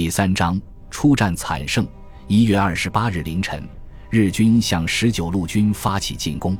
第三章出战惨胜。一月二十八日凌晨，日军向十九路军发起进攻，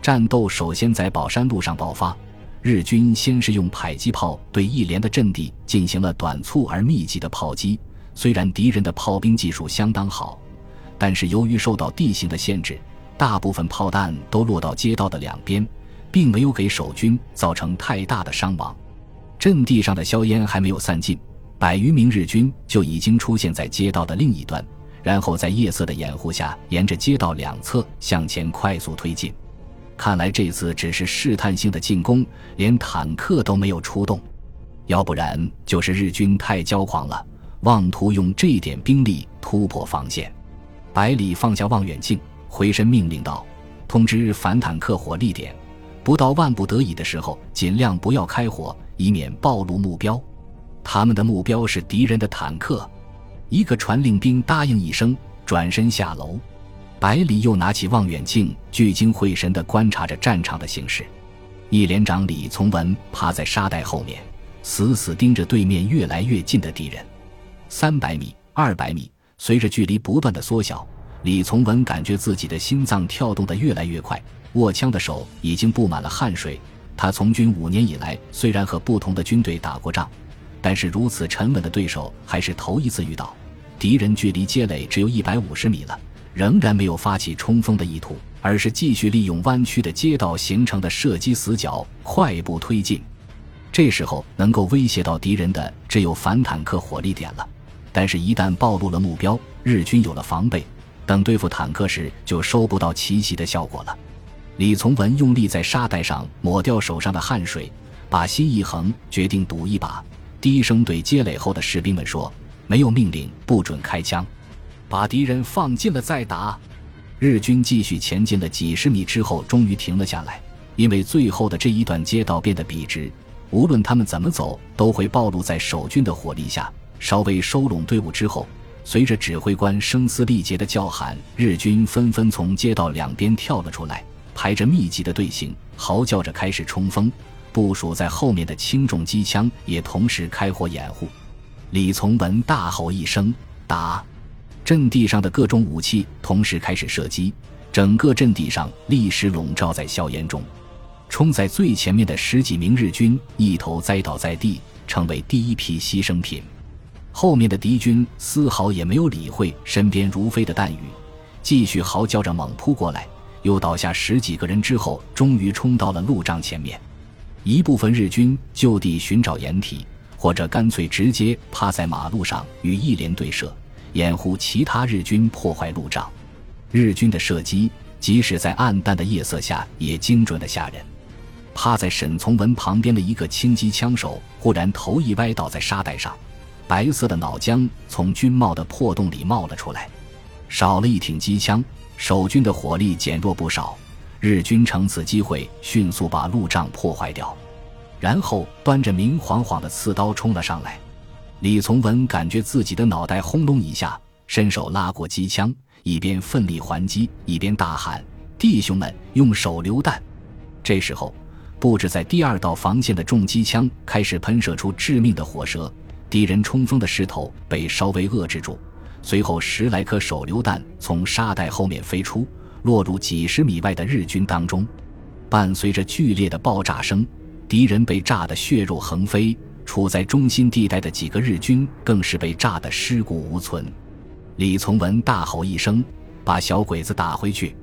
战斗首先在宝山路上爆发。日军先是用迫击炮对一连的阵地进行了短促而密集的炮击。虽然敌人的炮兵技术相当好，但是由于受到地形的限制，大部分炮弹都落到街道的两边，并没有给守军造成太大的伤亡。阵地上的硝烟还没有散尽。百余名日军就已经出现在街道的另一端，然后在夜色的掩护下，沿着街道两侧向前快速推进。看来这次只是试探性的进攻，连坦克都没有出动，要不然就是日军太骄狂了，妄图用这点兵力突破防线。百里放下望远镜，回身命令道：“通知反坦克火力点，不到万不得已的时候，尽量不要开火，以免暴露目标。”他们的目标是敌人的坦克。一个传令兵答应一声，转身下楼。百里又拿起望远镜，聚精会神地观察着战场的形势。一连长李从文趴在沙袋后面，死死盯着对面越来越近的敌人。三百米、二百米，随着距离不断的缩小，李从文感觉自己的心脏跳动得越来越快，握枪的手已经布满了汗水。他从军五年以来，虽然和不同的军队打过仗。但是如此沉稳的对手还是头一次遇到。敌人距离街垒只有一百五十米了，仍然没有发起冲锋的意图，而是继续利用弯曲的街道形成的射击死角快步推进。这时候能够威胁到敌人的只有反坦克火力点了。但是，一旦暴露了目标，日军有了防备，等对付坦克时就收不到奇袭的效果了。李从文用力在沙袋上抹掉手上的汗水，把心一横，决定赌一把。低声对接垒后的士兵们说：“没有命令，不准开枪，把敌人放近了再打。”日军继续前进了几十米之后，终于停了下来，因为最后的这一段街道变得笔直，无论他们怎么走，都会暴露在守军的火力下。稍微收拢队伍之后，随着指挥官声嘶力竭的叫喊，日军纷纷从街道两边跳了出来，排着密集的队形，嚎叫着开始冲锋。部署在后面的轻重机枪也同时开火掩护。李从文大吼一声：“打！”阵地上的各种武器同时开始射击，整个阵地上立时笼罩在硝烟中。冲在最前面的十几名日军一头栽倒在地，成为第一批牺牲品。后面的敌军丝毫也没有理会身边如飞的弹雨，继续嚎叫着猛扑过来。又倒下十几个人之后，终于冲到了路障前面。一部分日军就地寻找掩体，或者干脆直接趴在马路上与一连对射，掩护其他日军破坏路障。日军的射击，即使在暗淡的夜色下，也精准的吓人。趴在沈从文旁边的一个轻机枪手，忽然头一歪倒在沙袋上，白色的脑浆从军帽的破洞里冒了出来。少了一挺机枪，守军的火力减弱不少。日军乘此机会迅速把路障破坏掉，然后端着明晃晃的刺刀冲了上来。李从文感觉自己的脑袋轰隆一下，伸手拉过机枪，一边奋力还击，一边大喊：“弟兄们，用手榴弹！”这时候，布置在第二道防线的重机枪开始喷射出致命的火舌，敌人冲锋的势头被稍微遏制住。随后，十来颗手榴弹从沙袋后面飞出。落入几十米外的日军当中，伴随着剧烈的爆炸声，敌人被炸得血肉横飞；处在中心地带的几个日军更是被炸得尸骨无存。李从文大吼一声：“把小鬼子打回去！”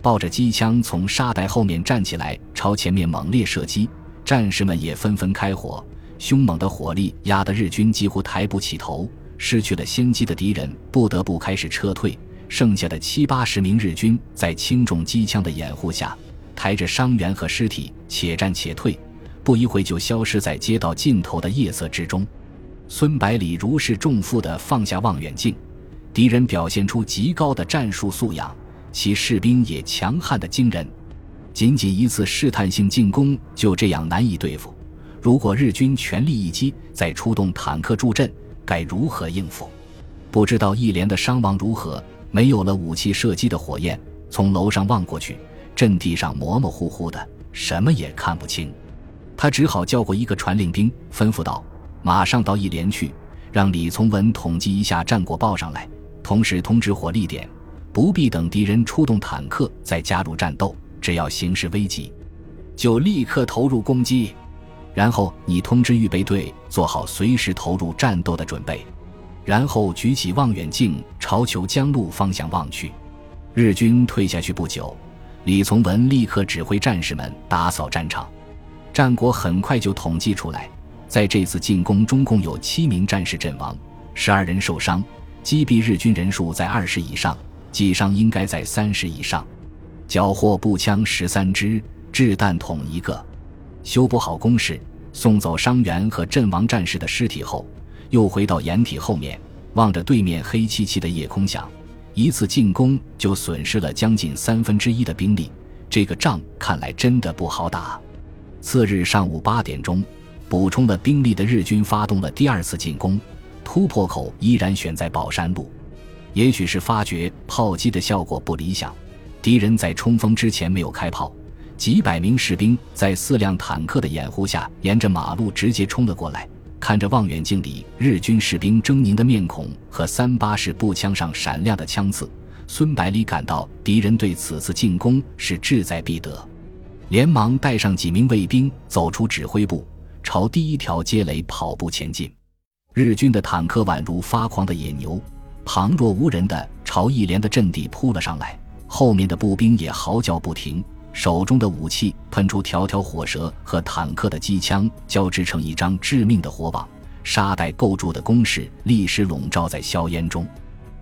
抱着机枪从沙袋后面站起来，朝前面猛烈射击。战士们也纷纷开火，凶猛的火力压得日军几乎抬不起头，失去了先机的敌人不得不开始撤退。剩下的七八十名日军在轻重机枪的掩护下，抬着伤员和尸体，且战且退，不一会就消失在街道尽头的夜色之中。孙百里如释重负地放下望远镜，敌人表现出极高的战术素养，其士兵也强悍的惊人。仅仅一次试探性进攻就这样难以对付，如果日军全力一击，再出动坦克助阵，该如何应付？不知道一连的伤亡如何。没有了武器射击的火焰，从楼上望过去，阵地上模模糊糊的，什么也看不清。他只好叫过一个传令兵，吩咐道：“马上到一连去，让李从文统计一下战果报上来，同时通知火力点，不必等敌人出动坦克再加入战斗，只要形势危急，就立刻投入攻击。然后你通知预备队做好随时投入战斗的准备。然后举起望远镜朝求江路方向望去。日军退下去不久，李从文立刻指挥战士们打扫战场。战果很快就统计出来，在这次进攻中，共有七名战士阵亡，十二人受伤，击毙日军人数在二十以上，击伤应该在三十以上，缴获步枪十三支，掷弹筒一个。修补好工事，送走伤员和阵亡战士的尸体后，又回到掩体后面，望着对面黑漆漆的夜空想。一次进攻就损失了将近三分之一的兵力，这个仗看来真的不好打。次日上午八点钟，补充了兵力的日军发动了第二次进攻，突破口依然选在宝山路。也许是发觉炮击的效果不理想，敌人在冲锋之前没有开炮，几百名士兵在四辆坦克的掩护下，沿着马路直接冲了过来。看着望远镜里日军士兵狰狞的面孔和三八式步枪上闪亮的枪刺，孙百里感到敌人对此次进攻是志在必得，连忙带上几名卫兵走出指挥部，朝第一条街垒跑步前进。日军的坦克宛如发狂的野牛，旁若无人的朝一连的阵地扑了上来，后面的步兵也嚎叫不停。手中的武器喷出条条火舌，和坦克的机枪交织成一张致命的火网，沙袋构筑的工事立时笼罩在硝烟中。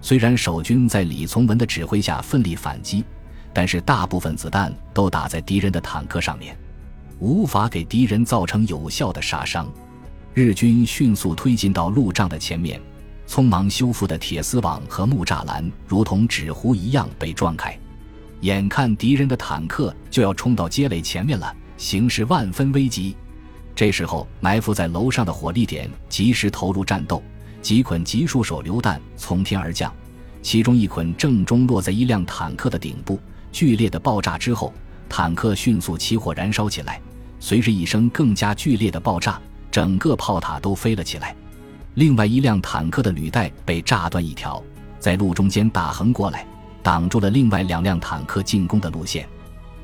虽然守军在李从文的指挥下奋力反击，但是大部分子弹都打在敌人的坦克上面，无法给敌人造成有效的杀伤。日军迅速推进到路障的前面，匆忙修复的铁丝网和木栅栏如同纸糊一样被撞开。眼看敌人的坦克就要冲到街垒前面了，形势万分危急。这时候，埋伏在楼上的火力点及时投入战斗，几捆集束手榴弹从天而降，其中一捆正中落在一辆坦克的顶部，剧烈的爆炸之后，坦克迅速起火燃烧起来。随着一声更加剧烈的爆炸，整个炮塔都飞了起来。另外一辆坦克的履带被炸断一条，在路中间打横过来。挡住了另外两辆坦克进攻的路线，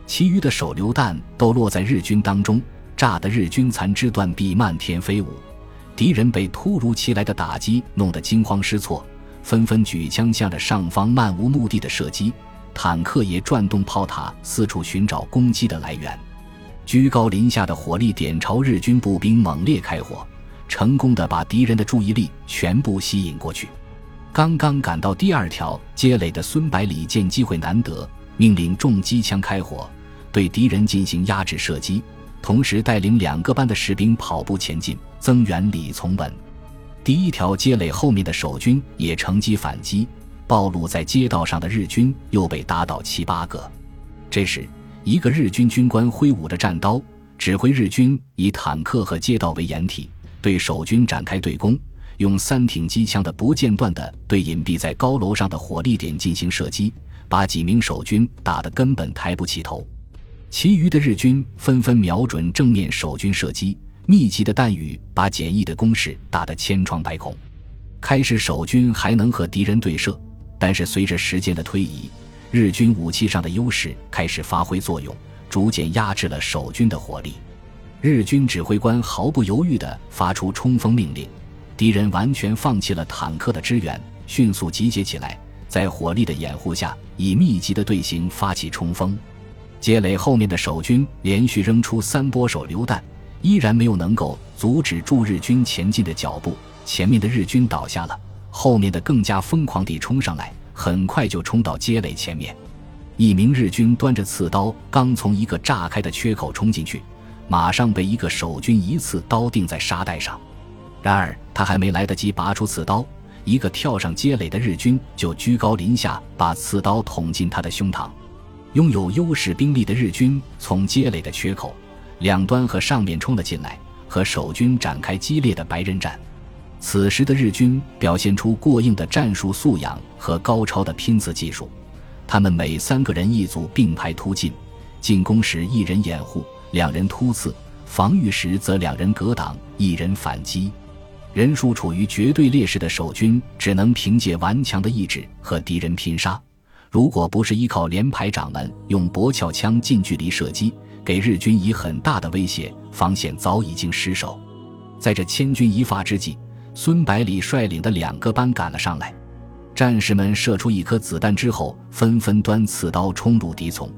其余的手榴弹都落在日军当中，炸得日军残肢断臂漫天飞舞。敌人被突如其来的打击弄得惊慌失措，纷纷举枪向着上方漫无目的的射击。坦克也转动炮塔，四处寻找攻击的来源。居高临下的火力点朝日军步兵猛烈开火，成功的把敌人的注意力全部吸引过去。刚刚赶到第二条街垒的孙百里见机会难得，命令重机枪开火，对敌人进行压制射击，同时带领两个班的士兵跑步前进，增援李从文。第一条街垒后面的守军也乘机反击，暴露在街道上的日军又被打倒七八个。这时，一个日军军官挥舞着战刀，指挥日军以坦克和街道为掩体，对守军展开对攻。用三挺机枪的不间断的对隐蔽在高楼上的火力点进行射击，把几名守军打得根本抬不起头。其余的日军纷纷瞄准正面守军射击，密集的弹雨把简易的攻势打得千疮百孔。开始守军还能和敌人对射，但是随着时间的推移，日军武器上的优势开始发挥作用，逐渐压制了守军的火力。日军指挥官毫不犹豫地发出冲锋命令。敌人完全放弃了坦克的支援，迅速集结起来，在火力的掩护下，以密集的队形发起冲锋。街垒后面的守军连续扔出三波手榴弹，依然没有能够阻止住日军前进的脚步。前面的日军倒下了，后面的更加疯狂地冲上来，很快就冲到街垒前面。一名日军端着刺刀，刚从一个炸开的缺口冲进去，马上被一个守军一刺刀钉在沙袋上。然而，他还没来得及拔出刺刀，一个跳上街垒的日军就居高临下把刺刀捅进他的胸膛。拥有优势兵力的日军从街垒的缺口两端和上面冲了进来，和守军展开激烈的白刃战。此时的日军表现出过硬的战术素养和高超的拼刺技术，他们每三个人一组并排突进，进攻时一人掩护，两人突刺；防御时则两人格挡，一人反击。人数处于绝对劣势的守军只能凭借顽强的意志和敌人拼杀。如果不是依靠连排长们用驳壳枪近距离射击，给日军以很大的威胁，防线早已经失守。在这千钧一发之际，孙百里率领的两个班赶了上来。战士们射出一颗子弹之后，纷纷端刺刀冲入敌丛，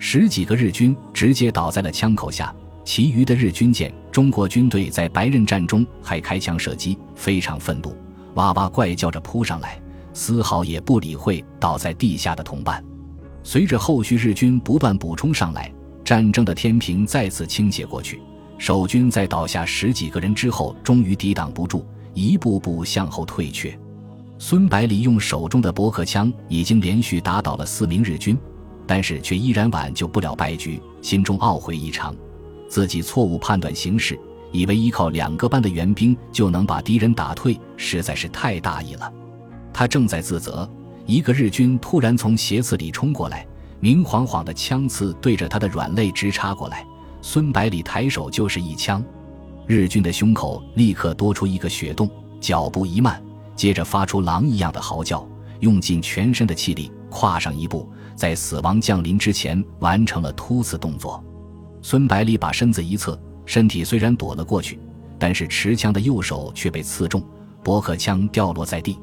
十几个日军直接倒在了枪口下。其余的日军见中国军队在白刃战中还开枪射击，非常愤怒，哇哇怪叫着扑上来，丝毫也不理会倒在地下的同伴。随着后续日军不断补充上来，战争的天平再次倾斜过去。守军在倒下十几个人之后，终于抵挡不住，一步步向后退却。孙百里用手中的驳壳枪已经连续打倒了四名日军，但是却依然挽救不了败局，心中懊悔异常。自己错误判断形势，以为依靠两个班的援兵就能把敌人打退，实在是太大意了。他正在自责，一个日军突然从斜刺里冲过来，明晃晃的枪刺对着他的软肋直插过来。孙百里抬手就是一枪，日军的胸口立刻多出一个血洞，脚步一慢，接着发出狼一样的嚎叫，用尽全身的气力跨上一步，在死亡降临之前完成了突刺动作。孙百里把身子一侧，身体虽然躲了过去，但是持枪的右手却被刺中，驳壳枪掉落在地。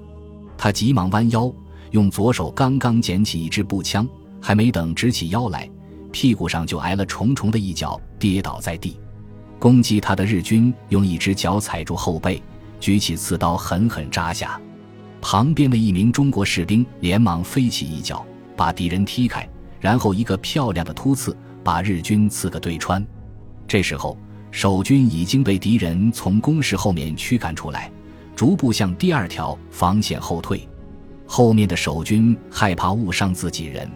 他急忙弯腰，用左手刚刚捡起一支步枪，还没等直起腰来，屁股上就挨了重重的一脚，跌倒在地。攻击他的日军用一只脚踩住后背，举起刺刀狠狠扎下。旁边的一名中国士兵连忙飞起一脚，把敌人踢开，然后一个漂亮的突刺。把日军刺个对穿，这时候守军已经被敌人从工事后面驱赶出来，逐步向第二条防线后退。后面的守军害怕误伤自己人，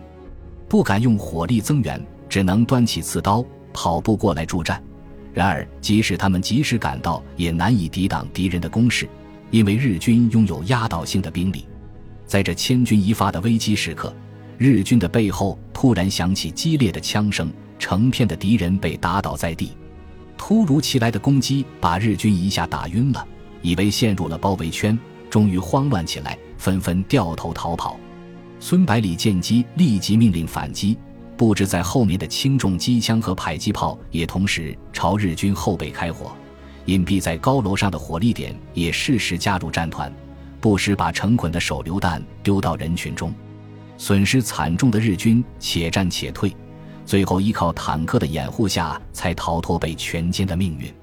不敢用火力增援，只能端起刺刀跑步过来助战。然而，即使他们及时赶到，也难以抵挡敌人的攻势，因为日军拥有压倒性的兵力。在这千钧一发的危机时刻。日军的背后突然响起激烈的枪声，成片的敌人被打倒在地。突如其来的攻击把日军一下打晕了，以为陷入了包围圈，终于慌乱起来，纷纷掉头逃跑。孙百里见机立即命令反击，布置在后面的轻重机枪和迫击炮也同时朝日军后背开火，隐蔽在高楼上的火力点也适时加入战团，不时把成捆的手榴弹丢到人群中。损失惨重的日军且战且退，最后依靠坦克的掩护下才逃脱被全歼的命运。